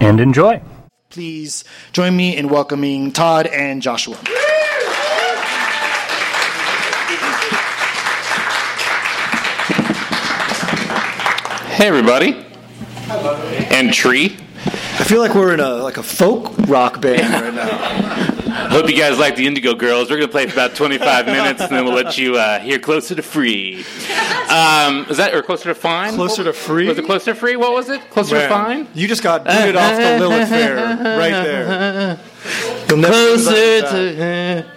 and enjoy. Please join me in welcoming Tod and Joshua. Hey, everybody. And Tree. I feel like we're in a like a folk rock band right now. Hope you guys like the Indigo Girls. We're going to play for about 25 minutes, and then we'll let you uh, hear Closer to Free. Um, is that, or Closer to Fine? Closer to Free? Was it Closer to Free? What was it? Closer to Fine? You just got booted off the Lilith Fair right there. You'll never Closer to.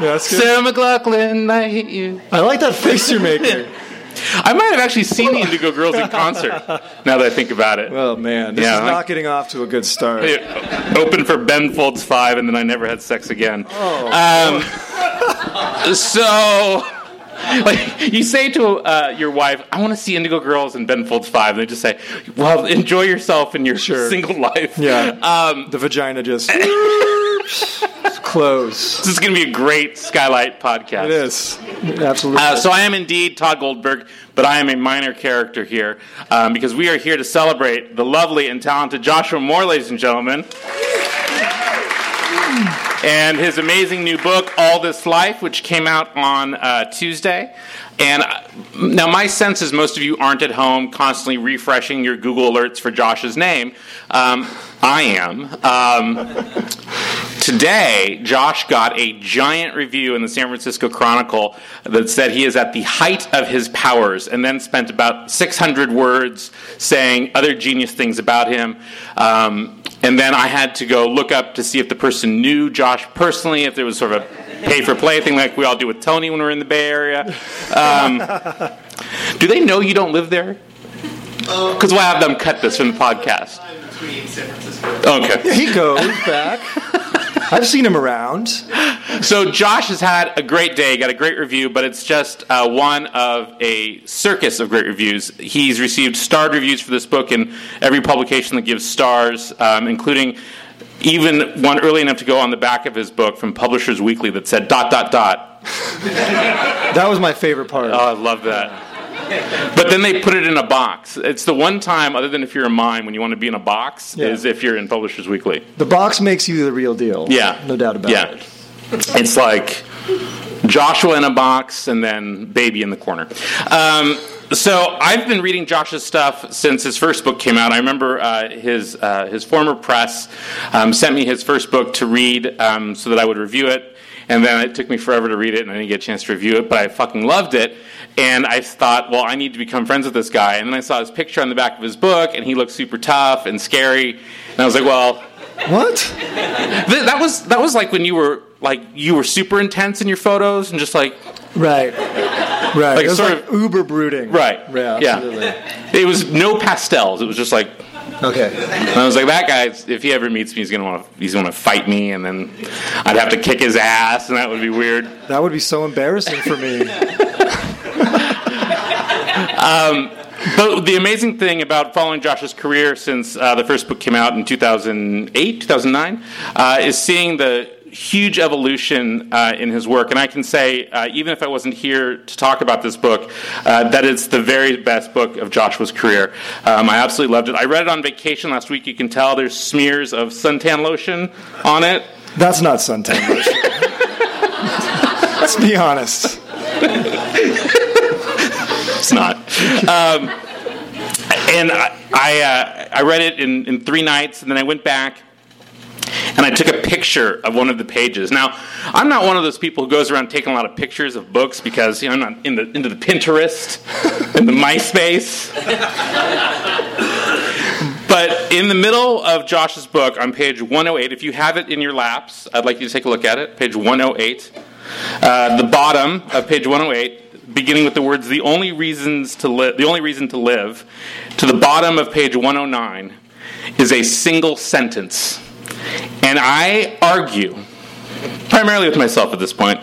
Yeah, that's. Sarah McLachlan, I hate you. I like that face you're making. I might have actually seen the Indigo Girls in concert. Now that I think about it, Oh man, this Yeah, is not getting off to a good start. It opened for Ben Folds Five, and then I never had sex again. Um, so, like, you say to uh, your wife, "I want to see Indigo Girls and Ben Folds 5, and they just say, "Well, enjoy yourself in your Sure. single life." Yeah. Um, The vagina just close. this is going to be a great Skylight podcast. It is absolutely. Uh, so I am indeed Tod Goldberg, but I am a minor character here um, because we are here to celebrate the lovely and talented Joshua Mohr, ladies and gentlemen, and his amazing new book, All This Life, which came out on uh, Tuesday. And uh, now, my sense is most of you aren't at home constantly refreshing your Google alerts for Josh's name. Um, I am. Um, Today, Josh got a giant review in the San Francisco Chronicle that said he is at the height of his powers, and then spent about 600 words saying other genius things about him. Um, and then I had to go look up to see if the person knew Josh personally, if there was sort of a pay for play thing like we all do with Tony when we're in the Bay Area. Um, do they know you don't live there? Because we'll have them cut this from the podcast. Okay. he goes back. I've seen him around. So Josh has had a great day, got a great review, but it's just uh, one of a circus of great reviews. He's received starred reviews for this book in every publication that gives stars, um, including even one early enough to go on the back of his book from Publishers Weekly that said dot dot dot. That was my favorite part. Oh, I love that. But then they put it in a box. It's the one time, other than if you're a mime, when you want to be in a box, Yeah. is if you're in Publishers Weekly. the box makes you the real deal. Yeah. no doubt about it. yeah. it. It's like Joshua in a box and then baby in the corner. Um, so I've been reading Josh's stuff since his first book came out. I remember uh, his uh, his former press um, sent me his first book to read um, so that I would review it. And then it took me forever to read it, and I didn't get a chance to review it, but I fucking loved it. And I thought, well, I need to become friends with this guy. And then I saw his picture on the back of his book, and he looked super tough and scary. And I was like, well, What? Th- that was that was like when you were like you were super intense in your photos and just like Right. Right. Like sort like of- uber brooding. right Yeah. Absolutely. it was no pastels it was just like Okay. and I was like that guy if he ever meets me he's gonna want to he's gonna fight me and then I'd have to kick his ass and that would be weird That would be so embarrassing for me. but the amazing thing about following Josh's career since uh, the first book came out in 2008 2009 uh, is seeing the huge evolution uh, in his work and I can say uh, even if I wasn't here to talk about this book uh, that it's the very best book of Joshua's career um, I absolutely loved it I read it on vacation last week you can tell there's smears of suntan lotion on it That's not suntan lotion. Let's be honest. It's not. Um, and I, I, uh, I read it in, in three nights, and then I went back and I took a picture of one of the pages. Now, I'm not one of those people who goes around taking a lot of pictures of books because you know, I'm not in the, into the Pinterest and the MySpace. But in the middle of Josh's book, on page 108, if you have it in your laps, I'd like you to take a look at it. Page 108. Uh, the bottom of page 108, beginning with the words "the only reasons to live," the only reason to live, to the bottom of page 109, is a single sentence, and I argue, primarily with myself at this point,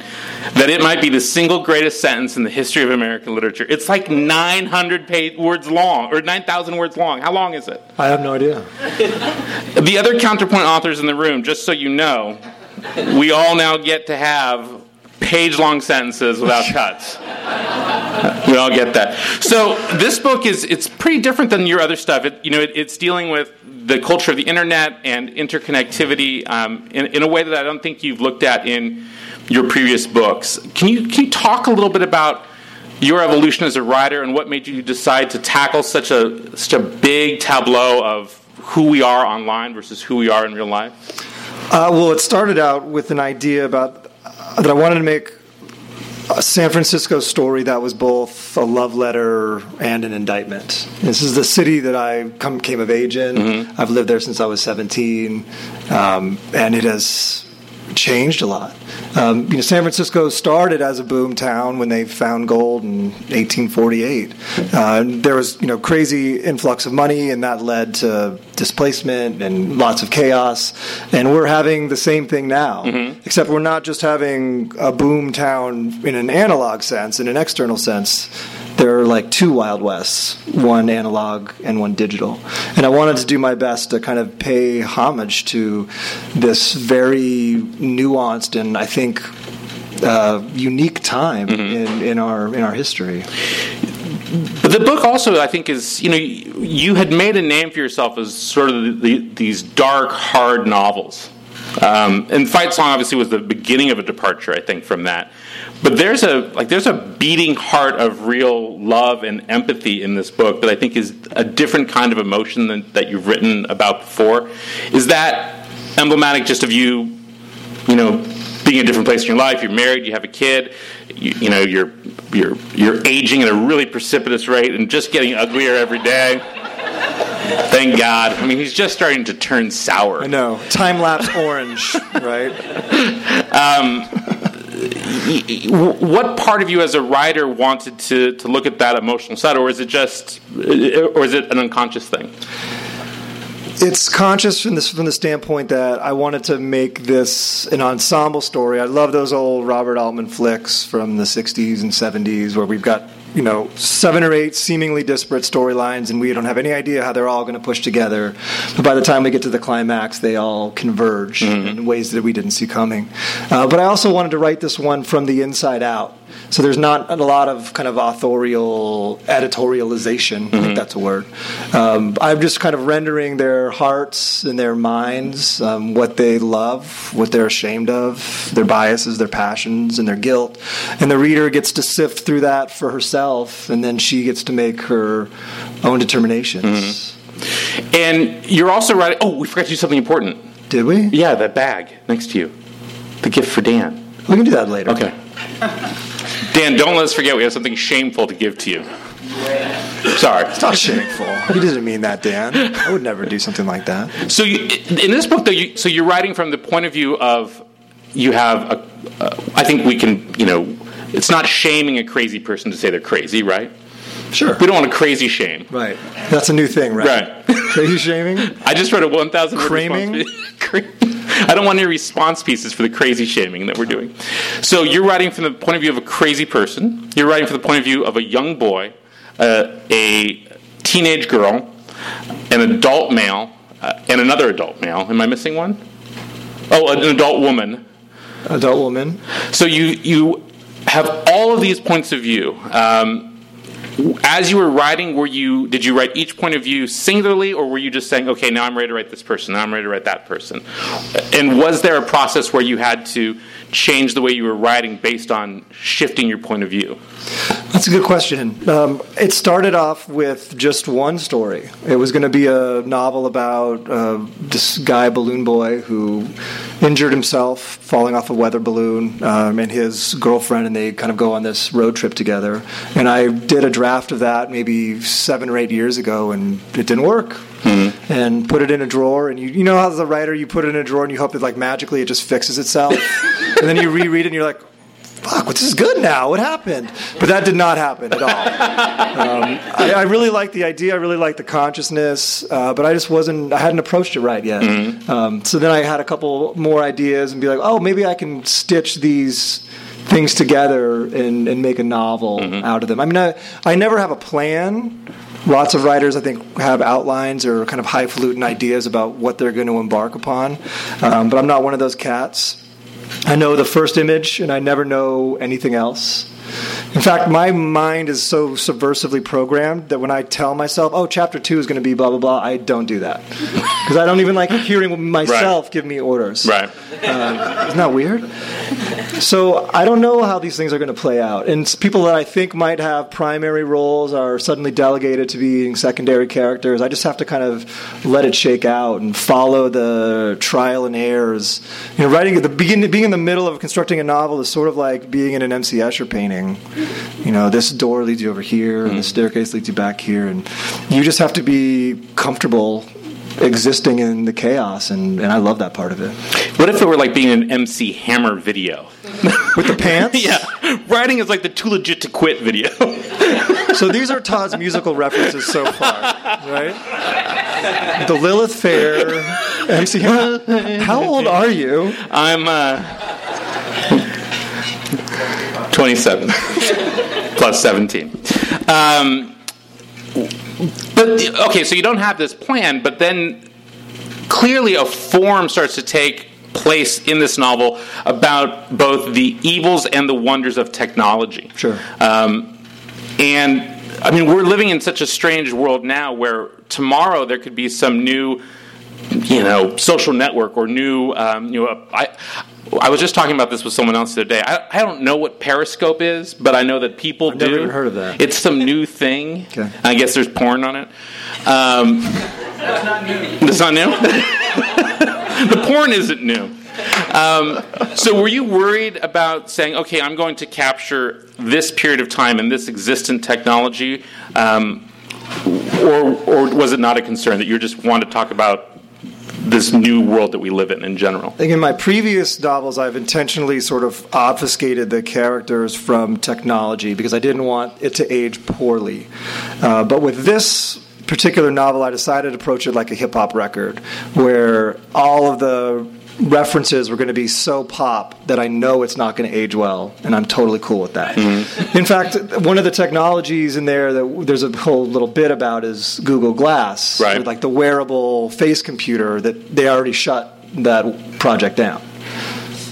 that it might be the single greatest sentence in the history of American literature. It's like 900 page, words long, or 9,000 words long. How long is it? I have no idea. The other counterpoint authors in the room, just so you know, we all now get to have page long sentences without cuts. we all get that. So this book is it's pretty different than your other stuff. It, you know, it, it's dealing with the culture of the internet and interconnectivity um, in, in a way that I don't think you've looked at in your previous books. Can you can you talk a little bit about your evolution as a writer and what made you decide to tackle such a such a big tableau of who we are online versus who we are in real life? Uh, well, it started out with an idea about that I wanted to make a San Francisco story that was both a love letter and an indictment. This is the city that I come, came of age in. Mm-hmm. I've lived there since I was 17, um, and it has changed a lot. Um, you know, San Francisco started as a boom town when they found gold in 1848. Uh, there was you know crazy influx of money, and that led to displacement and lots of chaos. And we're having the same thing now, mm-hmm. except we're not just having a boom town in an analog sense, in an external sense there are like two Wild Wests, one analog and one digital. And I wanted to do my best to kind of pay homage to this very nuanced and I think uh, unique time mm-hmm. in, in our in our history. But the book also, I think, is you know you had made a name for yourself as sort of the, the, these dark, hard novels. Um, and Fight Song obviously was the beginning of a departure, I think, from that. But there's a like there's a beating heart of real love and empathy in this book that I think is a different kind of emotion than, that you've written about before. Is that emblematic just of you, you know, being in a different place in your life? You're married, you have a kid, you, you know, you're you're you're aging at a really precipitous rate and just getting uglier every day. Thank God. I mean, he's just starting to turn sour. I know. Time lapse orange, right? Um, what part of you as a writer wanted to, to look at that emotional side, or is it just, or is it an unconscious thing? It's conscious from this from the standpoint that I wanted to make this an ensemble story. I love those old Robert Altman flicks from the '60s and '70s where we've got you know seven or eight seemingly disparate storylines, and we don't have any idea how they're all going to push together. But by the time we get to the climax, they all converge mm-hmm. in ways that we didn't see coming. Uh, but I also wanted to write this one from the inside out. So there's not a lot of kind of authorial editorialization. Mm-hmm. I think mm-hmm. that's a word. Um, I'm just kind of rendering their hearts and their minds, um, what they love, what they're ashamed of, their biases, their passions, and their guilt. And the reader gets to sift through that for herself, and then she gets to make her own determinations. Mm-hmm. And you're also writing. Oh, we forgot to do something important. Did we? Yeah, that bag next to you, the gift for Dan. We can do that later. Okay. Dan, don't let us forget we have something shameful to give to you. Sorry. It's not shameful. He doesn't mean that, Dan. I would never do something like that. So, you, in this book, though, you, so you're writing from the point of view of you have a. Uh, I think we can, you know, it's not shaming a crazy person to say they're crazy, right? Sure. We don't want to crazy shame. Right. That's a new thing, right? Right. crazy shaming? I just wrote a 1,000 word Craming? I don't want any response pieces for the crazy shaming that we're doing. So you're writing from the point of view of a crazy person. You're writing from the point of view of a young boy, uh, a teenage girl, an adult male, uh, and another adult male. Am I missing one? Oh, an adult woman. Adult woman. So you you have all of these points of view. Um, as you were writing, were you did you write each point of view singularly, or were you just saying, okay, now I'm ready to write this person, now I'm ready to write that person? And was there a process where you had to change the way you were writing based on shifting your point of view? That's a good question. Um, it started off with just one story. It was going to be a novel about uh, this guy, balloon boy, who injured himself falling off a weather balloon, um, and his girlfriend, and they kind of go on this road trip together. And I did a draft of that maybe seven or eight years ago, and it didn't work. Mm-hmm. And put it in a drawer, and you you know how as a writer you put it in a drawer and you hope that like magically it just fixes itself, and then you reread it and you're like, fuck, this is good now. What happened? But that did not happen at all. Um, I, I, really like the idea. I really like the consciousness, uh, but I just wasn't. I hadn't approached it right yet. Mm-hmm. Um, so then I had a couple more ideas and be like, oh, maybe I can stitch these things together and, and make a novel mm-hmm. out of them. I mean, I, I never have a plan. Lots of writers, I think, have outlines or kind of highfalutin ideas about what they're going to embark upon. Um, but I'm not one of those cats. I know the first image and I never know anything else. In fact, my mind is so subversively programmed that when I tell myself, "Oh, chapter two is going to be blah blah blah," I don't do that because I don't even like hearing myself right. give me orders. Right? Uh, isn't that weird? So I don't know how these things are going to play out, and people that I think might have primary roles are suddenly delegated to being secondary characters. I just have to kind of let it shake out and follow the trial and errors. You know, writing at the beginning, being in the middle of constructing a novel is sort of like being in an M.C. Escher painting you know, this door leads you over here, and the mm-hmm. staircase leads you back here, and you just have to be comfortable existing in the chaos, and, and I love that part of it. What if it were like being an MC Hammer video? With the pants? yeah. Writing is like the too legit to quit video. so these are Tod's musical references so far, right? The Lilith Fair, MC Hammer. How old are you? I'm, uh, 27 plus 17. Um, but okay, so you don't have this plan, but then clearly a form starts to take place in this novel about both the evils and the wonders of technology. Sure. Um, and I mean, we're living in such a strange world now where tomorrow there could be some new, you know, social network or new, um, you know, I, I was just talking about this with someone else the other day. I, I don't know what Periscope is, but I know that people I've do. Never heard of that. It's some new thing. Okay. I guess there's porn on it. Um, That's not new. That's not new. the porn isn't new. Um, so, were you worried about saying, "Okay, I'm going to capture this period of time and this existent technology," um, or, or was it not a concern that you just want to talk about this new world that we live in in general. I think in my previous novels, I've intentionally sort of obfuscated the characters from technology because I didn't want it to age poorly. Uh, but with this particular novel, I decided to approach it like a hip hop record, where all of the references were going to be so pop that I know it's not going to age well, and I'm totally cool with that. Mm-hmm. In fact, one of the technologies in there that there's a whole little bit about is Google Glass, right. like the wearable face computer that they already shut that project down.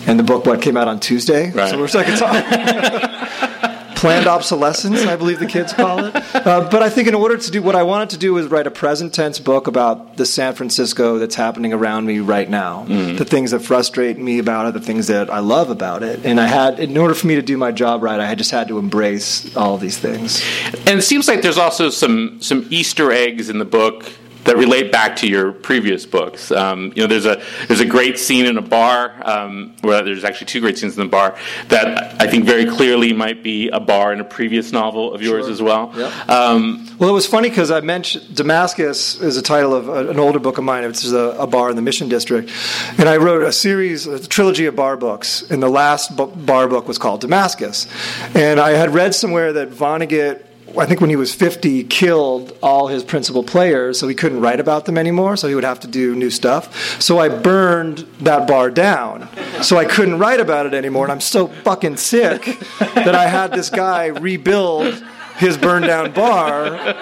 And the book, what came out on Tuesday, right. so we're second time. planned obsolescence, I believe the kids call it. Uh, but I think in order to do what I wanted to do was write a present tense book about the San Francisco that's happening around me right now, mm. the things that frustrate me about it, the things that I love about it. And I had, in order for me to do my job right, I just had to embrace all these things. And it seems like there's also some some Easter eggs in the book that relate back to your previous books. Um, you know, there's a there's a great scene in a bar, um, where there's actually two great scenes in the bar that I think very clearly might be a bar in a previous novel of yours sure. as well. Yep. Um, well, it was funny because I mentioned Damascus is a title of a, an older book of mine. It's a, a, bar in the Mission District, and I wrote a series, a trilogy of bar books, and the last bar book was called Damascus, and I had read somewhere that Vonnegut I think when he was 50, killed all his principal players, so he couldn't write about them anymore, so he would have to do new stuff. So I burned that bar down. So I couldn't write about it anymore, and I'm so fucking sick that I had this guy rebuild his burned down bar.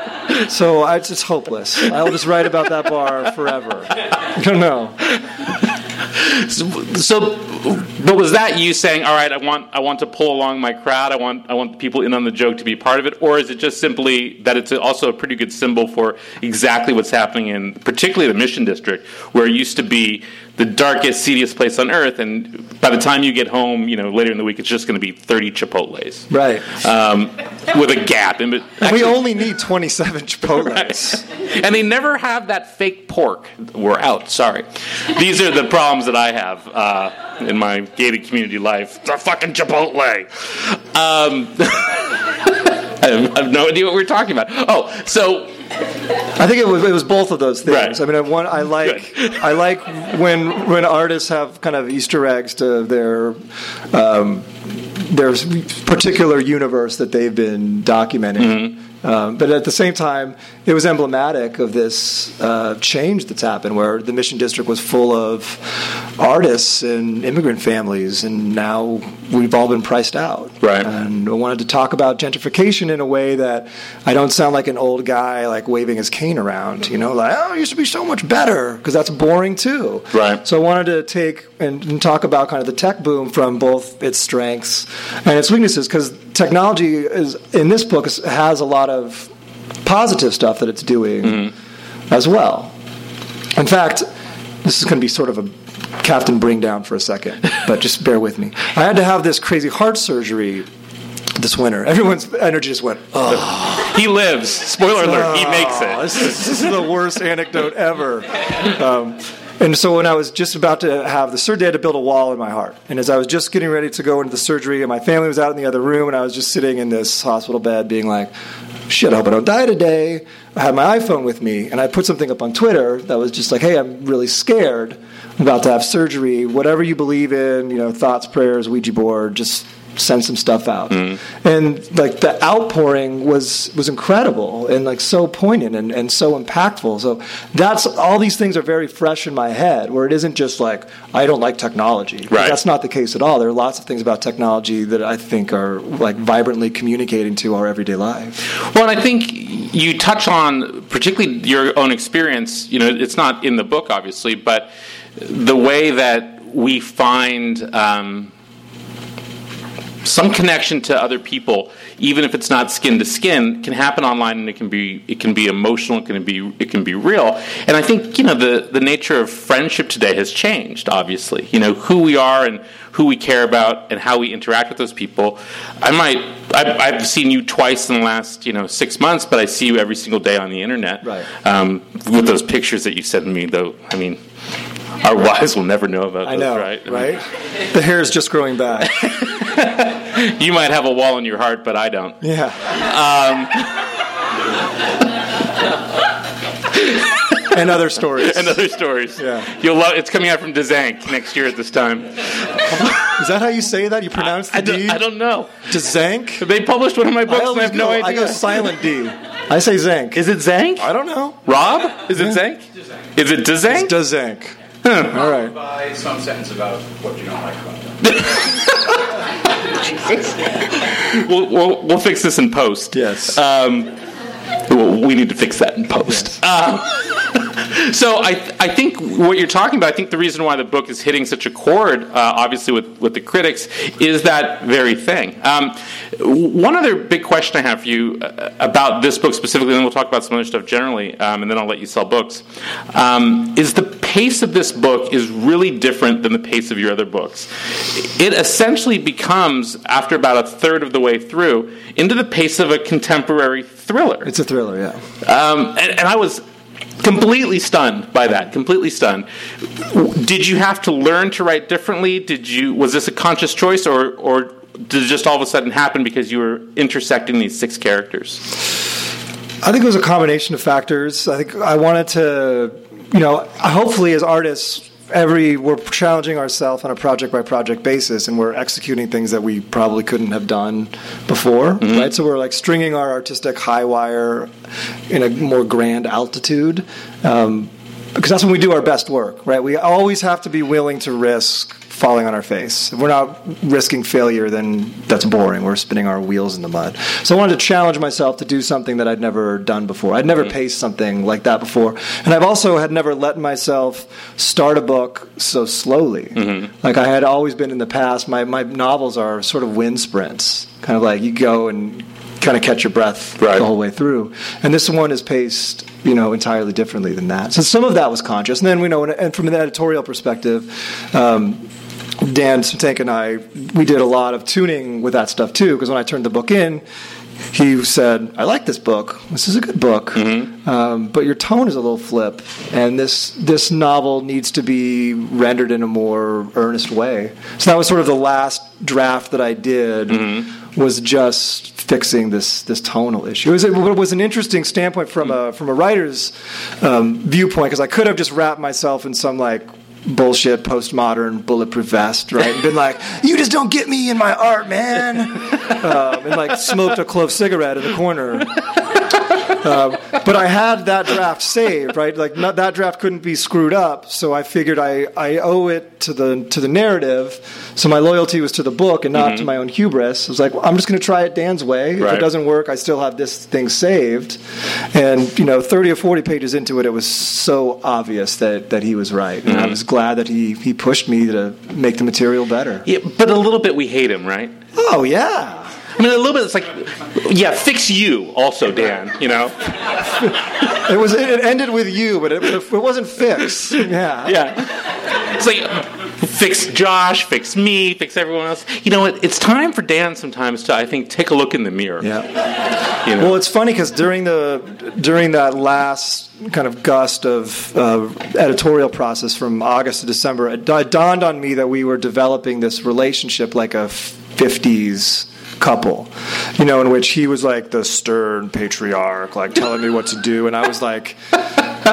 So I, it's hopeless. I'll just write about that bar forever. Don't know. So, so, but was that you saying, "All right, I want, I want to pull along my crowd. I want, I want people in on the joke to be part of it," or is it just simply that it's also a pretty good symbol for exactly what's happening in, particularly the Mission District, where it used to be the darkest, seediest place on earth, and by the time you get home, you know, later in the week, it's just going to be 30 Chipotle's. Right. Um, with a gap. And actually, we only need 27 Chipotle's. Right. And they never have that fake pork. We're out, sorry. These are the problems that I have uh, in my gated community life. It's a fucking Chipotle. Um, I have no idea what we're talking about. Oh, so I think it was it was both of those things. Right. I mean, one I like I like when when artists have kind of Easter eggs to their um, there's particular universe that they've been documenting. Um, but at the same time, it was emblematic of this uh, change that's happened, where the Mission District was full of artists and immigrant families, and now we've all been priced out. Right. And I wanted to talk about gentrification in a way that I don't sound like an old guy like waving his cane around, you know, like oh, it used to be so much better because that's boring too. Right. So I wanted to take and, and talk about kind of the tech boom from both its strengths and its weaknesses because technology is in this book is, has a lot of positive stuff that it's doing as well. In fact, this is going to be sort of a Captain Bring Down for a second, but just bear with me. I had to have this crazy heart surgery this winter. Everyone's energy just went, oh. He lives. Spoiler alert, he makes it. This is, this is the worst anecdote ever. Um, and so when I was just about to have the surgery, I had to build a wall in my heart. And as I was just getting ready to go into the surgery, and my family was out in the other room, and I was just sitting in this hospital bed being like, shit, I hope I don't die today. I had my iPhone with me, and I put something up on Twitter that was just like, hey, I'm really scared. I'm about to have surgery. Whatever you believe in, you know, thoughts, prayers, Ouija board, just send some stuff out. And like the outpouring was was incredible and like so poignant and, and so impactful. So that's all these things are very fresh in my head where it isn't just like I don't like technology. Right. That's not the case at all. There are lots of things about technology that I think are like vibrantly communicating to our everyday life. Well, and I think you touch on particularly your own experience. You know, it's not in the book, obviously, but the way that we find um, some connection to other people, even if it's not skin to skin, can happen online, and it can be it can be emotional, it can be it can be real. And I think you know the the nature of friendship today has changed. Obviously, you know who we are and who we care about and how we interact with those people. I might I've, I've seen you twice in the last you know six months, but I see you every single day on the internet. Right. Um, with those pictures that you sent me, though, I mean. Our wives will never know about I those, know, right? right? the hair is just growing back. You might have a wall in your heart, but I don't. Yeah. Um, and other stories. And other stories. Yeah. You'll love. It's coming out from Dzanc next year at this time. Is that how you say that? You pronounce the I D? don't, I don't know. Dzanc? They published one of my books, and I always have no idea. I go silent D. I say Zank. Is it Zank? I don't know. Rob? Is it Zank? Is it Dzanc? Does Zank. All right. by some sentence about what you don't like about them. we'll, we'll, we'll fix this in post. Yes. Um, well, we need to fix that in post. Um, so I, I think what you're talking about, I think the reason why the book is hitting such a chord, uh, obviously with, with the critics, is that very thing. Um, one other big question I have for you uh, about this book specifically, and then we'll talk about some other stuff generally, um, and then I'll let you sell books, um, is the pace of this book is really different than the pace of your other books. It essentially becomes, after about a third of the way through, into the pace of a contemporary thriller. It's a thriller, yeah. Um, and, and I was completely stunned by that. Completely stunned. Did you have to learn to write differently? Did you? Was this a conscious choice, or or did it just all of a sudden happen because you were intersecting these six characters? I think it was a combination of factors. I think I wanted to, you know, hopefully as artists, every we're challenging ourselves on a project by project basis, and we're executing things that we probably couldn't have done before, right? So we're like stringing our artistic high wire in a more grand altitude. Um, because that's when we do our best work, right? We always have to be willing to risk falling on our face. If we're not risking failure, then that's boring. We're spinning our wheels in the mud. So I wanted to challenge myself to do something that I'd never done before. I'd never paced something like that before, and I've also had never let myself start a book so slowly. Mm-hmm. Like I had always been in the past. My my novels are sort of wind sprints, kind of like you go and kind of catch your breath Right. the whole way through. And this one is paced, you know, entirely differently than that. So some of that was conscious, and then we know, and from an editorial perspective. Um, Dan Smetanka and I, we did a lot of tuning with that stuff too. Because when I turned the book in, he said, "I like this book. This is a good book, um, but your tone is a little flip, and this this novel needs to be rendered in a more earnest way." So that was sort of the last draft that I did. Was just fixing this this tonal issue. It was, it was an interesting standpoint from a from a writer's um, viewpoint because I could have just wrapped myself in some like bullshit postmodern bulletproof vest, right? And been like, "You just don't get me in my art, man," um, and like smoked a clove cigarette in the corner. Um, but I had that draft saved, right? Like not, that draft couldn't be screwed up, so I figured I, I owe it to the to the narrative. So my loyalty was to the book and not mm-hmm. to my own hubris. I was like, well, I'm just going to try it Dan's way. Right. If it doesn't work, I still have this thing saved. And you know, 30 or 40 pages into it, it was so obvious that that he was right, mm-hmm. and I mm-hmm. was glad that he he pushed me to make the material better. Yeah, but a little bit we hate him, right? Oh yeah. I mean, a little bit. It's like, yeah, fix you also, Dan. You know. it was. It ended with you, but it, it wasn't fix. Yeah. Yeah. It's like fix Josh, fix me, fix everyone else. You know what? It's time for Dan sometimes to, I think, take a look in the mirror. Yeah. You know? Well, it's funny because during the during that last kind of gust of uh, editorial process from August to December, it dawned on me that we were developing this relationship like a 50s couple, you know, in which he was like the stern patriarch, like telling me what to do, and I was like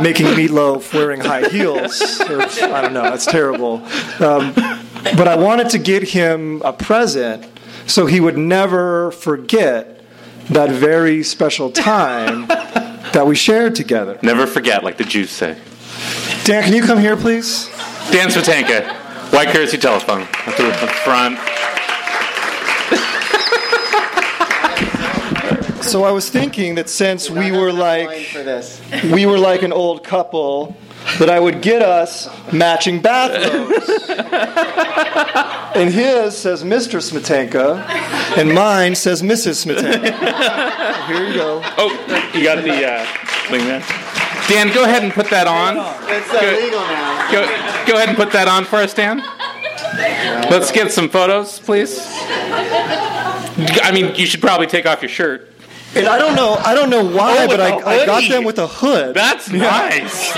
making meatloaf wearing high heels. Or, I don't know, that's terrible. Um, but I wanted to get him a present so he would never forget that very special time that we shared together. Never forget, like the Jews say. Dan, can you come here, please? Dan Smetanka, White Courtesy Telephone, at the front. So I was thinking that since we were like we were like an old couple, that I would get us matching bathrobes. and his says Mr. Smetanka, and mine says Mrs. Smetanka. Here you go. Oh, you got the uh, thing there. Dan, go ahead and put that on. It's illegal now. Go, go ahead and put that on for us, Dan. Let's get some photos, please. I mean, you should probably take off your shirt. And I don't know, I don't know why, oh, but I, I, got them with a hood. That's nice.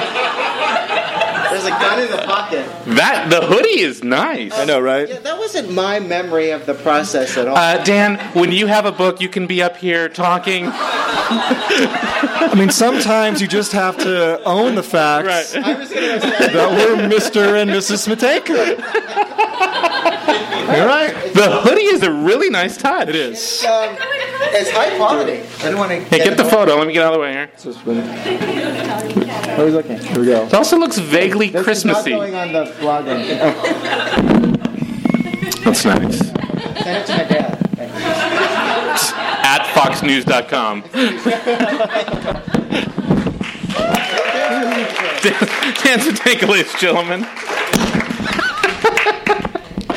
There's a gun in the pocket. That the hoodie is nice. I know, right? Yeah, that wasn't my memory of the process at all. Uh, Dan, when you have a book, you can be up here talking. I mean, sometimes you just have to own the facts right. that we're Mr. and Mrs. Smetanka. You're right. The hoodie is a really nice touch. It is. It's, um, it's high quality. I don't want to. Hey, get the photo. Let me get out of the way here. How are we looking? Here we go. It also looks vaguely this Christmassy. Is not going on the blog. That's nice. Send it to my dad. At foxnews.com. Dan Smetanka ladies and gentlemen.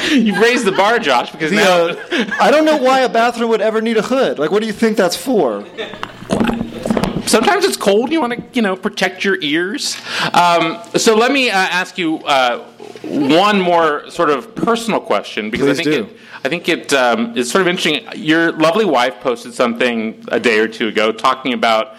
You've raised the bar, Josh, because the, now uh, I don't know why a bathroom would ever need a hood. Like, what do you think that's for? Sometimes it's cold. You want to, you know, protect your ears. Um, so let me uh, ask you uh, one more sort of personal question because Please I think do. it, I think it um, is sort of interesting. Your lovely wife posted something a day or two ago talking about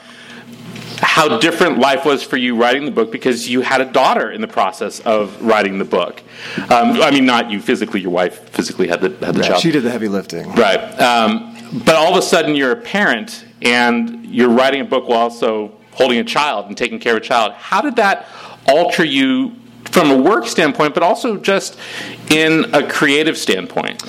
how different life was for you writing the book because you had a daughter in the process of writing the book. Um, I mean, not you physically; your wife physically had the had the right, child. She did the heavy lifting, right? Um, but all of a sudden, you're a parent and you're writing a book while also holding a child and taking care of a child. How did that alter you from a work standpoint, but also just in a creative standpoint?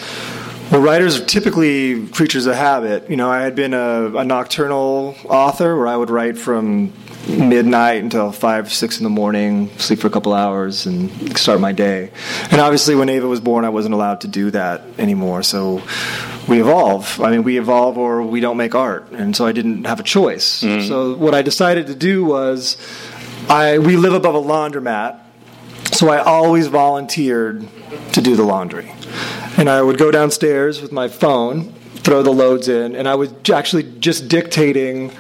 Well, writers are typically creatures of habit. You know, I had been a, a, nocturnal author where I would write from midnight until five, six in the morning, sleep for a couple hours, and start my day. And obviously, when Ava was born, I wasn't allowed to do that anymore. So we evolve. I mean, we evolve or we don't make art. And so I didn't have a choice. Mm-hmm. So what I decided to do was, I we live above a laundromat, so I always volunteered to do the laundry. And I would go downstairs with my phone, throw the loads in, and I was actually just dictating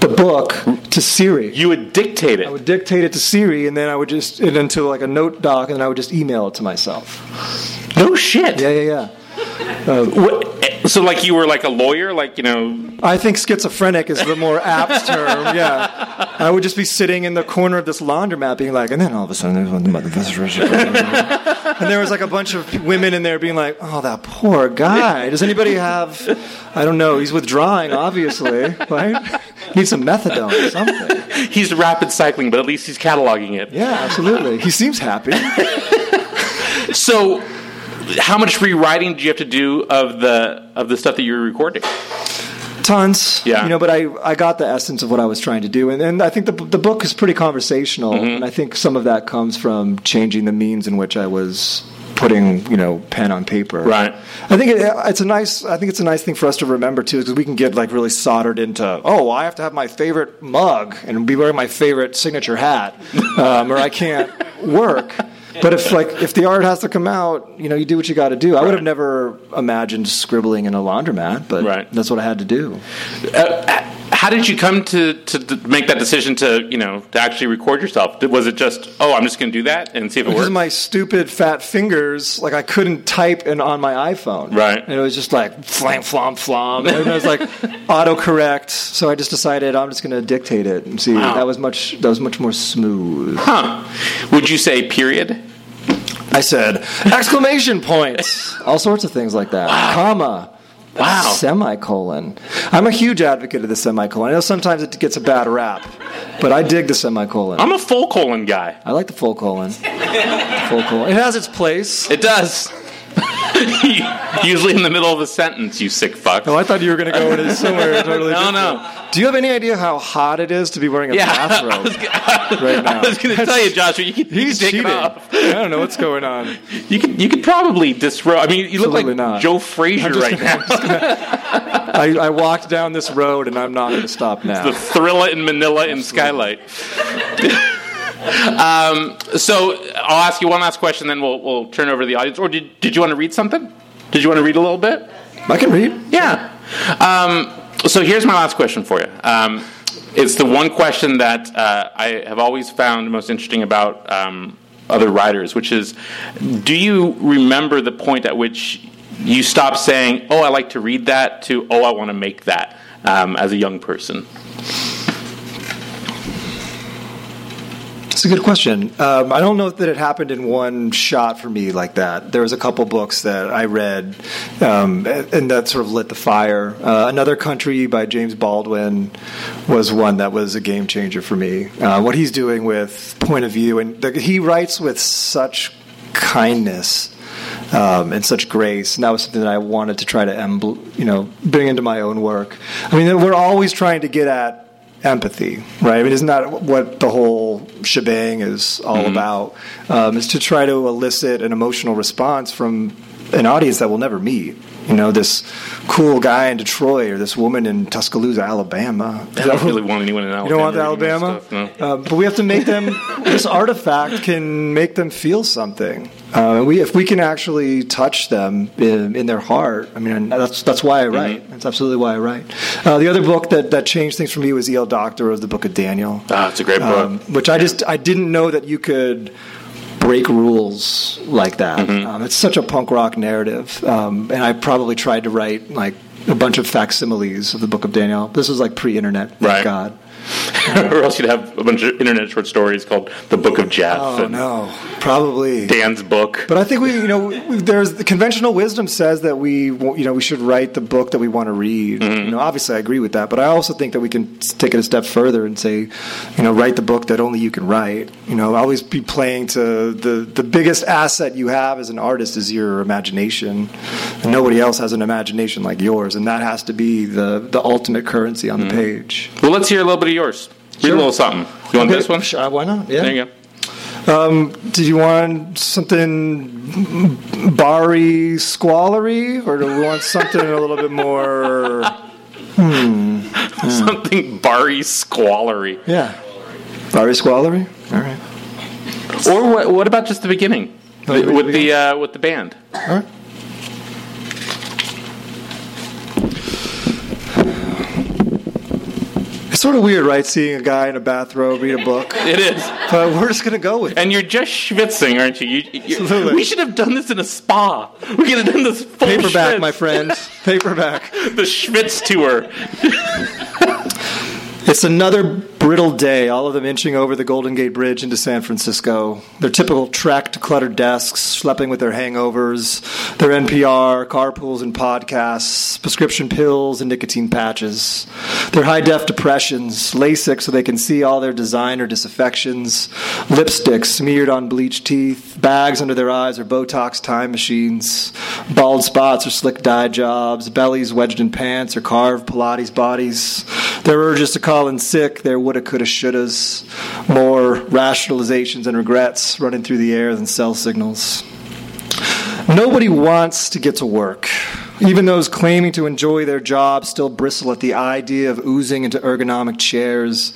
the book to Siri. You would dictate it. I would dictate it to Siri, and then I would just it into like a note doc, and then I would just email it to myself. No shit. Yeah, yeah, yeah. Uh, what, so, like, you were like a lawyer, like you know? I think schizophrenic is the more apt term. Yeah, I would just be sitting in the corner of this laundromat, being like, and then all of a sudden, there's one about the and there was like a bunch of women in there being like, "Oh, that poor guy. Does anybody have? I don't know. He's withdrawing, obviously, right? Needs some methadone or something. He's rapid cycling, but at least he's cataloging it. Yeah, absolutely. He seems happy. So, how much rewriting do you have to do of the of the stuff that you're recording? Tons, Yeah. You know, but I, I got the essence of what I was trying to do, and, and I think the the book is pretty conversational, Mm-hmm. and I think some of that comes from changing the means in which I was putting you know pen on paper. Right. I think it, it's a nice. I think it's a nice thing for us to remember too, because we can get like really soldered into. Oh, I have to have my favorite mug and be wearing my favorite signature hat, um, or I can't work. But if like if the art has to come out, you know, you do what you got to do. I would have never imagined scribbling in a laundromat, but Right. that's what I had to do. Uh, how did you come to, to, make that decision to you know to actually record yourself? Was it just oh I'm just going to do that and see if it Because works? my stupid fat fingers, like I couldn't type in on my iPhone. Right. And it was just like flam, flom, flom. And it was like autocorrect. So I just decided I'm just going to dictate it and see. Wow. That was much. That was much more smooth. huh? Would you say period? I said exclamation points, all sorts of things like that. Comma. Wow. Semicolon. I'm a huge advocate of the semicolon. I know sometimes it gets a bad rap, but I dig the semicolon. I'm a full colon guy. I like the full colon. full colon. It has its place. It does. Usually in the middle of a sentence, you sick fuck. Oh, I thought you were going to go into somewhere totally No, different. no. Do you have any idea how hot it is to be wearing a Yeah, I bathrobe was, right now? I was going to tell you, Joshua. You you He's take cheating. it off. I don't know what's going on. You could you could probably disrobe. I mean, you look like not. Joe Frazier right now. I, I walked down this road and I'm not going to stop now. the Thrilla in Manila in Skylight. Um, so I'll ask you one last question, then we'll we'll turn over to the audience. Or did did you want to read something? Did you want to read a little bit? I can read. Yeah. Um, so here's my last question for you. Um, it's the one question that uh, I have always found most interesting about um, other writers, which is do you remember the point at which you stopped saying, oh, I like to read that, to, oh, I want to make that um, as a young person? It's a good question. Um, I don't know that it happened in one shot for me like that. There was a couple books that I read, um, and that sort of lit the fire. Uh, Another Country by James Baldwin was one that was a game changer for me. Uh, what he's doing with point of view, and the, he writes with such kindness. Um, and such grace, and that was something that I wanted to try to, you know, bring into my own work. I mean, we're always trying to get at empathy, right? I mean, isn't that what the whole shebang is all about? Um, is to try to elicit an emotional response from an audience that we'll never meet. You know, this cool guy in Detroit or this woman in Tuscaloosa, Alabama. I don't really want anyone in Alabama. You don't want the Alabama? stuff, no. Uh, but we have to make them. this artifact can make them feel something. Uh, and we, if we can actually touch them in, in their heart, I mean, that's that's why I write. Mm-hmm. That's absolutely why I write. Uh, the other book that, that changed things for me was E.L. Doctorow the Book of Daniel, Ah, it's a great book. um, which I just I didn't know that you could break rules like that. Mm-hmm. Um, it's such a punk rock narrative, um, and I probably tried to write like a bunch of facsimiles of the Book of Daniel. This was like pre-internet, thank Right. God. or else you'd have a bunch of internet short stories called The Book of Jeff Oh no, probably. Dan's book. But I think we, you know, we, there's the conventional wisdom says that we, you know, we should write the book that we want to read. Mm-hmm. You know, obviously I agree with that, but I also think that we can take it a step further and say, you know, write the book that only you can write. You know, always be playing to the the biggest asset you have as an artist is your imagination, and nobody else has an imagination like yours, and that has to be the the ultimate currency on the page. Well, let's hear a little bit of yours. Read Sure. a little something. You want Okay, this one? sure, why not? Yeah. There you go. Um, did you want something barry squallery, or do we want something a little bit more? Hmm, hmm. Something barry squallery. Yeah, barry squallery. All right. Or what, what about just the beginning Oh, the with the uh, with the band? All right. Sort of weird, right? Seeing a guy in a bathrobe read a book, It is, but we're just gonna go with it. and you're just schwitzing, aren't you? you, you Absolutely. we should have done this in a spa. We could have done this full Paperback, schwitz. my friend. Paperback. The Schwitz tour. It's another brittle day, all of them inching over the Golden Gate Bridge into San Francisco. Their typical to cluttered desks, schlepping with their hangovers, their NPR, carpools and podcasts, prescription pills and nicotine patches, their high def depressions, LASIK so they can see all their designer disaffections, lipsticks smeared on bleached teeth, bags under their eyes or Botox time machines, bald spots or slick dye jobs, bellies wedged in pants or carved Pilates bodies, their urges to call in sick, their woulda, coulda, shouldas, more rationalizations and regrets running through the air than cell signals. Nobody wants to get to work. Even those claiming to enjoy their job still bristle at the idea of oozing into ergonomic chairs,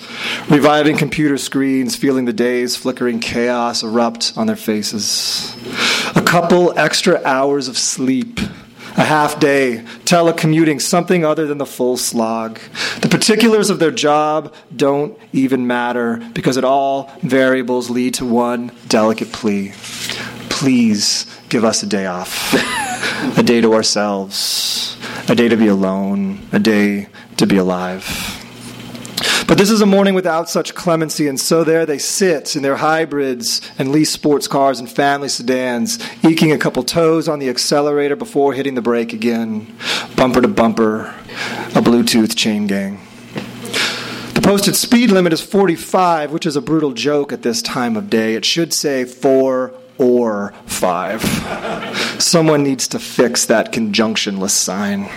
reviving computer screens, feeling the day's flickering chaos erupt on their faces. A couple extra hours of sleep, a half day, telecommuting, something other than the full slog. The particulars of their job don't even matter because it all variables lead to one delicate plea. Please give us a day off a day to ourselves, a day to be alone, a day to be alive. But this is a morning without such clemency, and so there they sit in their hybrids and leased sports cars and family sedans, eking a couple toes on the accelerator before hitting the brake again, bumper to bumper, a Bluetooth chain gang. The posted speed limit is 45, which is a brutal joke at this time of day. It should say 4 or 5. Someone needs to fix that conjunctionless sign.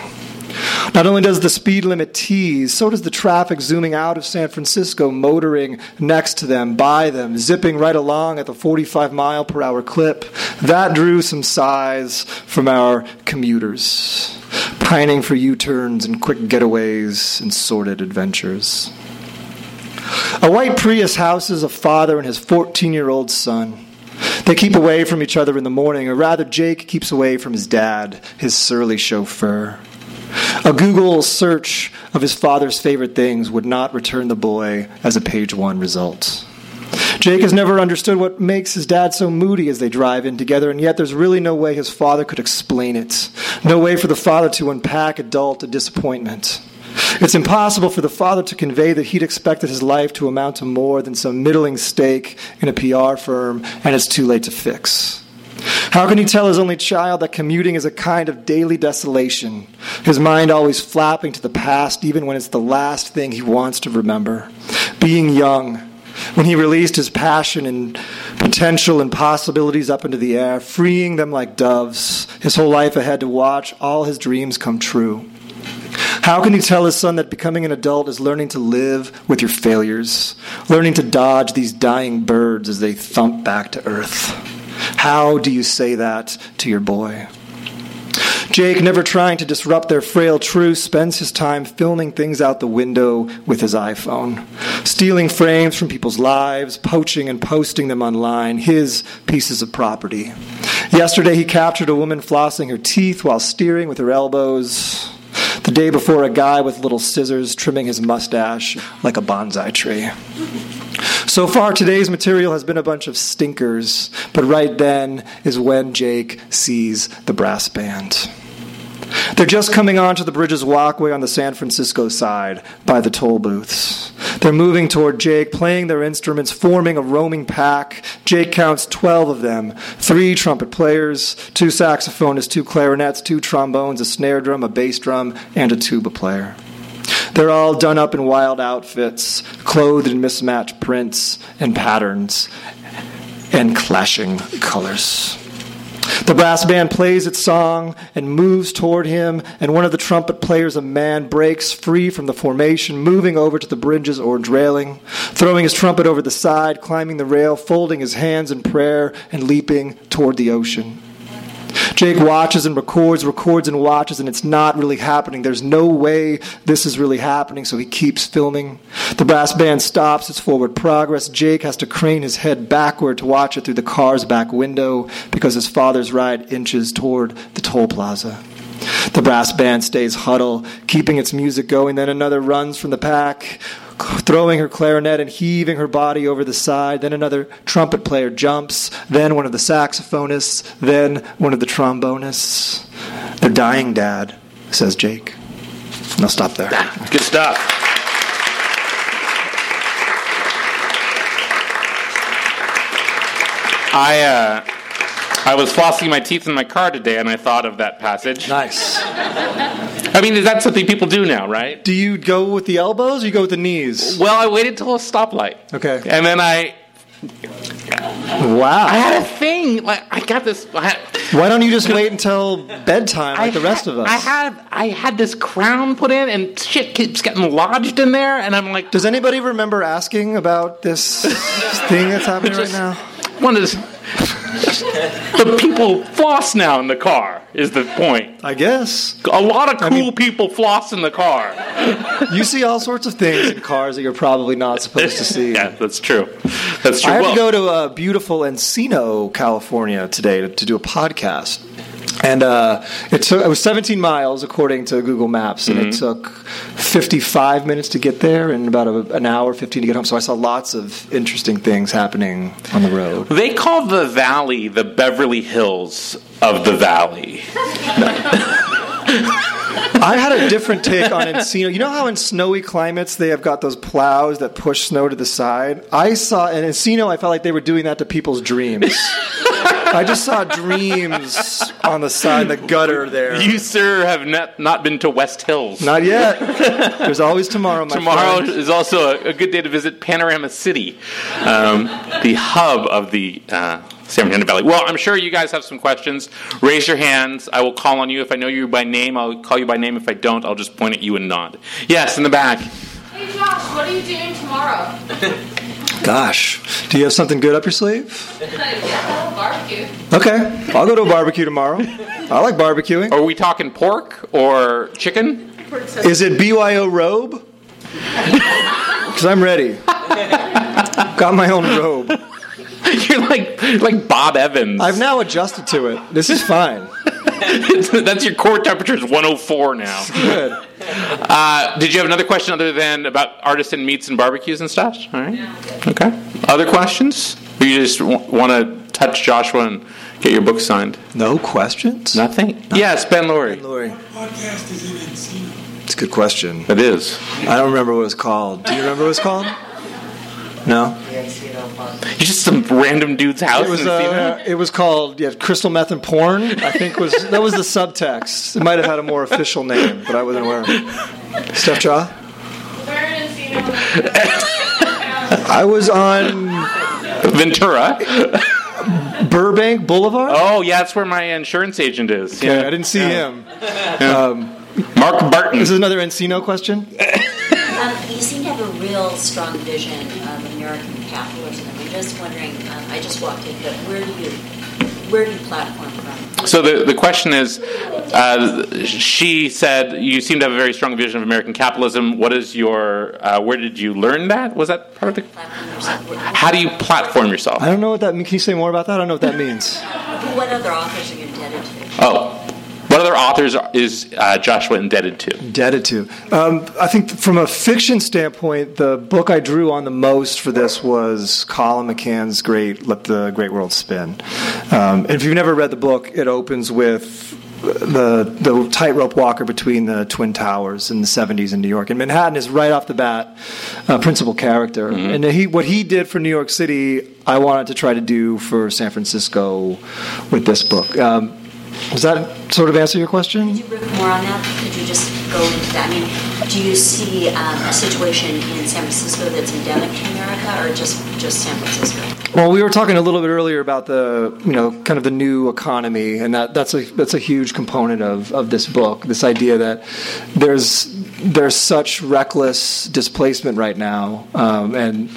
Not only does the speed limit tease, so does the traffic zooming out of San Francisco, motoring next to them, by them, zipping right along at the 45 mile per hour clip. That drew some sighs from our commuters, pining for U turns and quick getaways and sordid adventures. A white Prius houses a father and his 14 year old son. They keep away from each other in the morning, or rather, Jake keeps away from his dad, his surly chauffeur. A Google search of his father's favorite things would not return the boy as a page one result. Jake has never understood what makes his dad so moody as they drive in together, and yet there's really no way his father could explain it. No way for the father to unpack adult disappointment. It's impossible for the father to convey that he'd expected his life to amount to more than some middling stake in a PR firm, and it's too late to fix. How can he tell his only child that commuting is a kind of daily desolation, his mind always flapping to the past, even when it's the last thing he wants to remember? Being young, when he released his passion and potential and possibilities up into the air, freeing them like doves, his whole life ahead to watch all his dreams come true. How can he tell his son that becoming an adult is learning to live with your failures, learning to dodge these dying birds as they thump back to earth? How do you say that to your boy? Jake, never trying to disrupt their frail truce, spends his time filming things out the window with his iPhone, stealing frames from people's lives, poaching and posting them online, his pieces of property. Yesterday, he captured a woman flossing her teeth while steering with her elbows. The day before, a guy with little scissors trimming his mustache like a bonsai tree. So far, today's material has been a bunch of stinkers, but right then is when Jake sees the brass band. They're just coming onto the bridge's walkway on the San Francisco side by the toll booths. They're moving toward Jake, playing their instruments, forming a roaming pack. Jake counts 12 of them three trumpet players, two saxophonists, two clarinets, two trombones, a snare drum, a bass drum, and a tuba player. They're all done up in wild outfits, clothed in mismatched prints and patterns and clashing colors. The brass band plays its song and moves toward him, and one of the trumpet players, a man, breaks free from the formation, moving over to the bridge's orange railing, throwing his trumpet over the side, climbing the rail, folding his hands in prayer, and leaping toward the ocean. Jake watches and records, records and watches, and it's not really happening. There's no way this is really happening, so he keeps filming. The brass band stops its forward progress. Jake has to crane his head backward to watch it through the car's back window because his father's ride inches toward the toll plaza. The brass band stays huddle, keeping its music going. Then another runs from the pack, throwing her clarinet and heaving her body over the side. Then another trumpet player jumps. Then one of the saxophonists. Then one of the trombonists. They're dying, Dad, says Jake. No, stop there. Good stuff. I, uh, I was flossing my teeth in my car today, and I thought of that passage. Nice. I mean, is that something people do now, right? Do you go with the elbows or you go with the knees? Well, I waited till a stoplight. Okay. And then I Wow. I had a thing. Like I got this. I had, Why don't you just wait until bedtime like I the rest had- of us? I had I had this crown put in, and shit keeps getting lodged in there, and I'm like, Does anybody remember asking about this thing that's happening right now? one is the people floss now in the car. Is the point? I guess. A lot of cool mean- people floss in the car. You see all sorts of things in cars that you're probably not supposed to see. Yeah, that's true. That's true. I had Well, to go to uh, beautiful Encino, California today to, to do a podcast. And uh, it took it was 17 miles according to Google Maps, and Mm-hmm. it took 55 minutes to get there, and about a, an hour 15 to get home. So I saw lots of interesting things happening on the road. They call the valley the Beverly Hills of the valley. I had a different take on Encino. You know how in snowy climates they have got those plows that push snow to the side? I saw in Encino, I felt like they were doing that to people's dreams. I just saw dreams on the side, the gutter there. You, sir, have not, not been to West Hills. Not yet. There's always tomorrow, my Tomorrow friend. is also a, a good day to visit Panorama City, um, the hub of the uh, San Fernando Valley. Well, I'm sure you guys have some questions. Raise your hands. I will call on you. If I know you by name, I'll call you by name. If I don't, I'll just point at you and nod. Yes, in the back. Hey Josh, what are you doing tomorrow? Gosh, do you have something good up your sleeve? yeah, barbecue. Okay, I'll go to a barbecue tomorrow. I like barbecuing. Are we talking pork or chicken? Is it BYO robe? Because I'm ready. Got my own robe. You're like like Bob Evans. I've now adjusted to it. This is fine. That's your core temperature is 104 now. Good. Uh, did you have another question other than about artisan meats and barbecues and stuff? All right. Okay. Other questions? Or you just w- want to touch Joshua and get your book signed? No questions? Nothing. Yes, Ben Laurie. Lori. podcast is in Encino? It's a good question. It is. I don't remember what it was called. Do you remember what it was called? No. You're just some random dude's house. It was in Encino? uh, it was called yeah, crystal meth and porn. I think was that was the subtext. It might have had a more official name, but I wasn't aware. of it. Steph Jaw. Where in Encino? I was on Ventura. Burbank Boulevard. Oh, yeah, that's where my insurance agent is. Okay, I didn't see him. Mark Barton. This is another Encino question. Um, you seem to have a real strong vision of American capitalism. I'm just wondering. Um, I just walked in, but where do you where do you platform from? So the, the question is, uh, she said you seem to have a very strong vision of American capitalism. What is your? Uh, where did you learn that? Was that part of the? Platform How do you platform yourself? I don't know what that means. Can you say more about that? I don't know what that means. What other authors are you indebted to? Oh, what other authors is uh, Joshua indebted to? Indebted to. Um, I think from a fiction standpoint, the book I drew on the most for this was Colum McCann's great "Let the Great World Spin." Um, and if you've never read the book, it opens with the the tightrope walker between the twin towers in the 70s in New York. And Manhattan is right off the bat a principal character. And he what he did for New York City, I wanted to try to do for San Francisco with this book. Um, does that sort of answer your question? Could you riff more on that? Could you just go into that? I mean, do you see um, a situation in San Francisco that's endemic to America, or just just San Francisco? Well, we were talking a little bit earlier about the, you know, kind of the new economy, and that, that's a that's a huge component of, of this book. This idea that there's there's such reckless displacement right now, um, and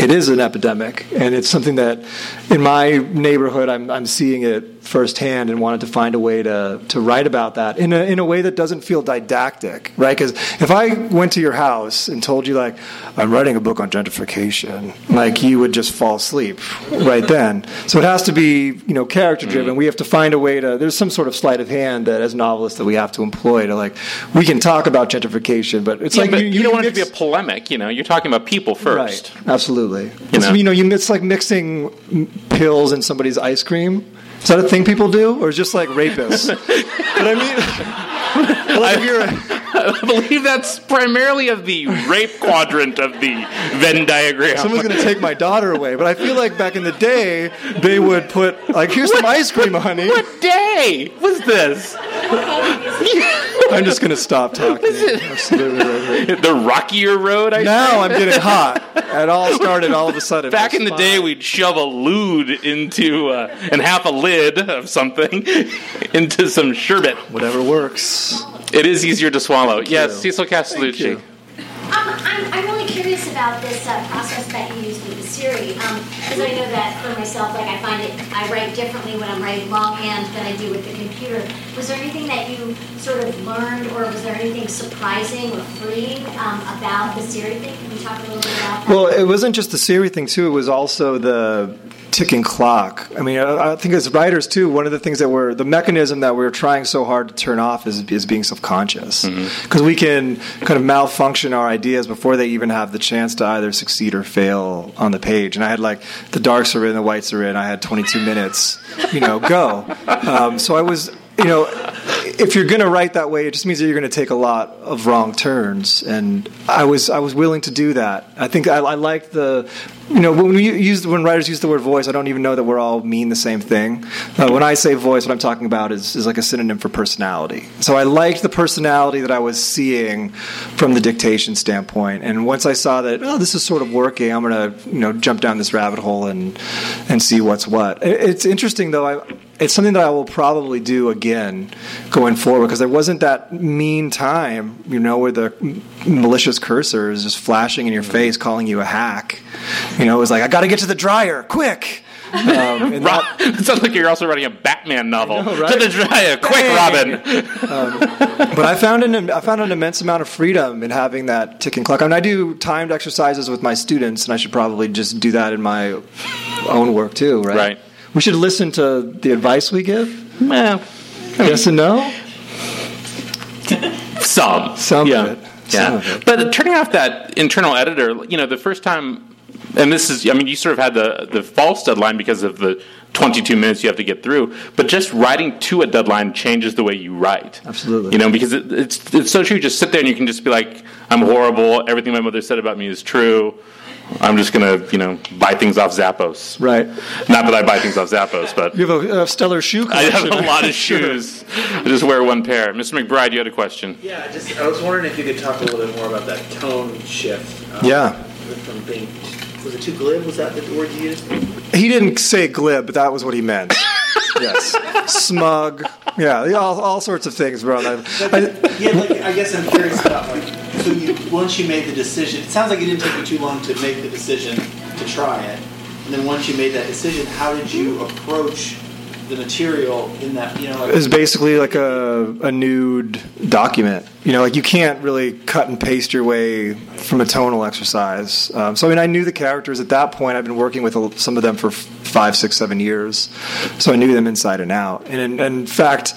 it is an epidemic, and it's something that in my neighborhood I'm, I'm seeing it firsthand and wanted to find a way to, to write about that in a, in a way that doesn't feel didactic, right? Because if I went to your house and told you, like, I'm writing a book on gentrification, like, you would just fall asleep right then. So it has to be, you know, character driven. Mm-hmm. We have to find a way to, there's some sort of sleight of hand that as novelists that we have to employ to, like, we can talk about gentrification, but it's Yeah, like but you, don't want it to be a polemic. You know, you're talking about people first. Right. Absolutely. It's, know? you know, you, it's like mixing pills in somebody's ice cream. Is that a thing people do, or is it just like rapists? but I mean, like if you're I believe that's primarily of the rape quadrant of the Venn diagram. Someone's going to take my daughter away. But I feel like back in the day, they would put, like, here's some ice cream, honey. what day was this? I'm just going to stop talking. Absolutely right. the rockier road. I Now I'm getting hot. It all started all of a sudden. Back in the was day, we'd shove a lewd into uh, and half a lid of something into some sherbet. Whatever works. It is easier to swallow. yes, you. Cecil Castellucci. Um, I'm, I'm really curious about this uh, process that you use with the Siri, because I know that for myself, like I find it, I write differently when I'm writing longhand than I do with the computer. Was there anything that you sort of learned, or was there anything surprising or freeing um, about the Siri thing? Can you talk a little bit about that? Well, it wasn't just the Siri thing too. It was also the ticking clock. I mean, I, I think as writers too, one of the things that we're the mechanism that we're trying so hard to turn off is is being self-conscious because we can kind of malfunction our ideas before they even have the chance to either succeed or fail on the page. And I had like the darks are in, the whites are in. I had 22 minutes, you know, go. Um, so I was you know, if you're going to write that way, it just means that you're going to take a lot of wrong turns. And I was I was willing to do that. I think I, I like the, you know, when we use when writers use the word voice, I don't even know that we're all mean the same thing. Uh, when I say voice, what I'm talking about is is like a synonym for personality. So I liked the personality that I was seeing from the dictation standpoint. And once I saw that, oh, this is sort of working, I'm going to you know jump down this rabbit hole and and see what's what. It- It's interesting though. I it's something that I will probably do again going forward because there wasn't that mean time, you know, where the malicious cursor is just flashing in your face, calling you a hack. You know, it was like, I got to get to the dryer, quick. Um, that- it sounds like you're also writing a Batman novel. know, right? To the dryer, quick! Robin. but I found an I found an immense amount of freedom in having that ticking clock. I mean, I do timed exercises with my students, and I should probably just do that in my own work too, right? Right. We should listen to the advice we give. Well, Yes and no. some, Some yeah. of it. Yeah, of it. but turning off that internal editor, you know, the first time, and this is, I mean, you sort of had the the false deadline because of the 22 minutes you have to get through, but just writing to a deadline changes the way you write. Absolutely. You know, because it, it's it's so true. You just sit there and you can just be like, I'm horrible. Everything my mother said about me is true. I'm just gonna, you know, buy things off Zappos. Right. Not that I buy things off Zappos, but You have a, a stellar shoe Collection. I have a lot of shoes. I just wear one pair. Mr. McBride, you had a question. Yeah, I just I was wondering if you could talk a little bit more about that tone shift. um, Yeah. From being was it too glib? Was that the word you used? He didn't say glib, but that was what he meant. yes. Smug. Yeah, yeah, all, all sorts of things bro. on. I, Yeah, like, I guess I'm curious about like so you once you made the decision. It sounds like it didn't take you too long to make the decision to try it, and then once you made that decision, how did you approach the material in that? You know, like it was basically like a, a nude document. You know, like you can't really cut and paste your way from a tonal exercise. Um, so, I mean, I knew the characters at that point. I've been working with some of them for five, six, seven years. So I knew them inside and out. And in, and in fact,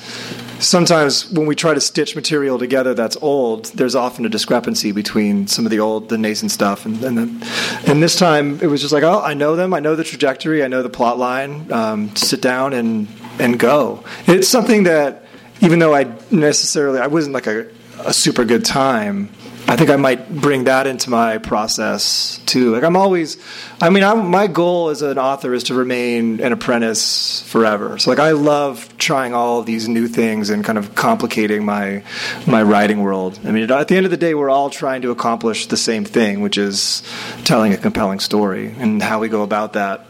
sometimes when we try to stitch material together that's old, there's often a discrepancy between some of the old, the nascent stuff, and and, then, and this time it was just like, oh, I know them, I know the trajectory, I know the plot line. Um, sit down and and go. It's something that even though I necessarily I wasn't like a, a super good time. I think I might bring that into my process too. Like I'm always, I mean, I'm, my goal as an author is to remain an apprentice forever. So like I love trying all of these new things and kind of complicating my my writing world. I mean, at the end of the day, we're all trying to accomplish the same thing, which is telling a compelling story, and how we go about that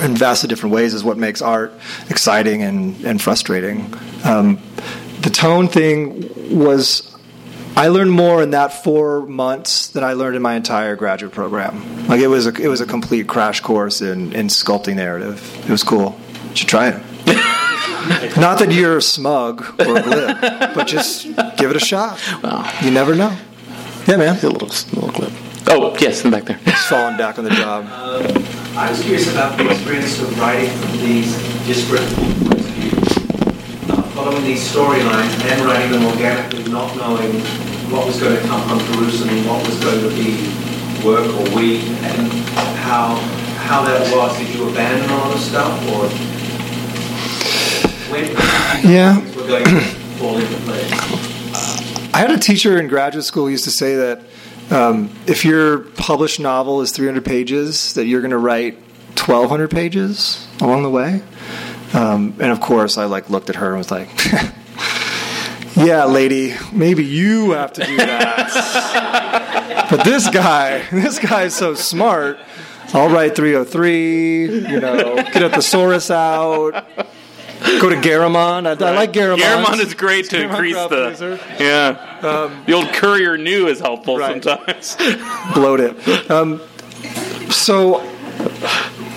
in vastly different ways is what makes art exciting and, and frustrating. Um, the tone thing was, I learned more in that four months than I learned in my entire graduate program. Like it was a, it was a complete crash course in, in sculpting narrative. It was cool. You should try it. Not that you're smug or glib, but just give it a shot. You never know. Yeah, man. A little, little clip. Oh, yes, in the back there. He's falling back on the job. I was curious about the experience of writing from these disparate points of view, uh, following these storylines and then writing them organically, not knowing what was going to come from Jerusalem, what was going to be work or we, and how how that was. Did you abandon all the stuff, or when Yeah. were going to fall into place? I had a teacher in graduate school who used to say that um, if your published novel is 300 pages, that you're going to write 1,200 pages along the way. Um, and of course, I like looked at her and was like, "Yeah, lady, maybe you have to do that." but this guy, this guy is so smart. I'll write 303. You know, get a thesaurus out. Go to Garamond. I, I like Garamond. Garamond is great to Garamond increase the. pleaser. Yeah. Um, the old Courier New is helpful Right. sometimes. bloat it. Um, so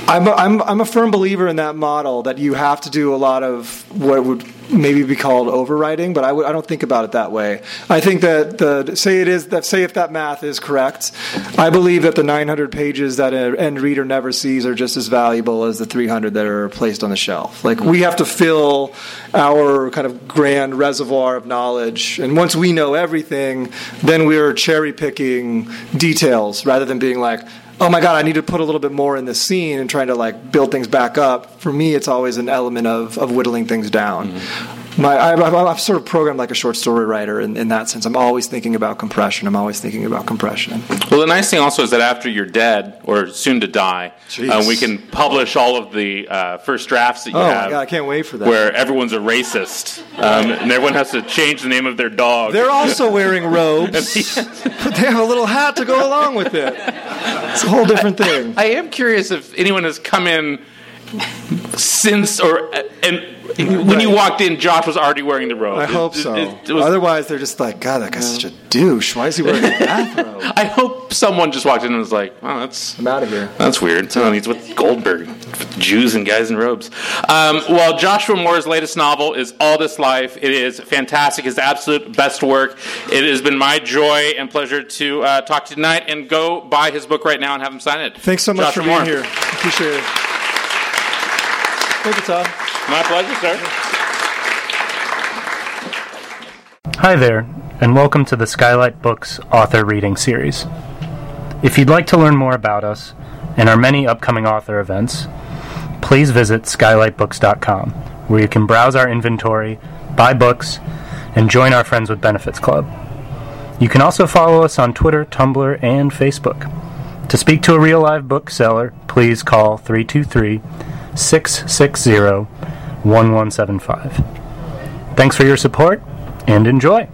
I'm a, I'm I'm a firm believer in that model that you have to do a lot of what would maybe be called overwriting, but I I don't think about it that way. I think that the say it is that say if that math is correct, I believe that the 900 pages that an end reader never sees are just as valuable as the 300 that are placed on the shelf. Like we have to fill our kind of grand reservoir of knowledge, and once we know everything, then we're cherry picking details rather than being like oh my god, I need to put a little bit more in this scene and trying to like build things back up. For me, it's always an element of, of whittling things down. My, I, I've, I've sort of programmed like a short story writer in, in that sense. I'm always thinking about compression. I'm always thinking about compression. Well, the nice thing also is that after you're dead or soon to die, uh, we can publish all of the uh, first drafts that you Oh have. god, I can't wait for that. Where everyone's a racist, um, and everyone has to change the name of their dog. They're also wearing robes, but they have a little hat to go along with it. It's a whole different thing. I am curious if anyone has come in since or and when you walked in, Josh was already wearing the robe. I hope so. it- it was- Otherwise, they're just like, God, that guy's such a douche. Why is he wearing a bathrobe? I hope someone just walked in and was like, "Oh, that's I'm out of here." That's weird. So he's with Goldberg, Jews and guys in robes. Um, well, Joshua Mohr's latest novel is All This Life. It is fantastic. His absolute best work. It has been my joy and pleasure to uh, talk to you tonight. And go buy his book right now and have him sign it. Thanks so much Joshua for being Mohr. here. Appreciate it. Thank you, Tod. My pleasure, sir. Hi there, and welcome to the Skylight Books author reading series. If you'd like to learn more about us and our many upcoming author events, please visit skylightbooks.com, where you can browse our inventory, buy books, and join our Friends with Benefits Club. You can also follow us on Twitter, Tumblr, and Facebook. To speak to a real live bookseller, please call 323 660 1175. Thanks for your support and enjoy.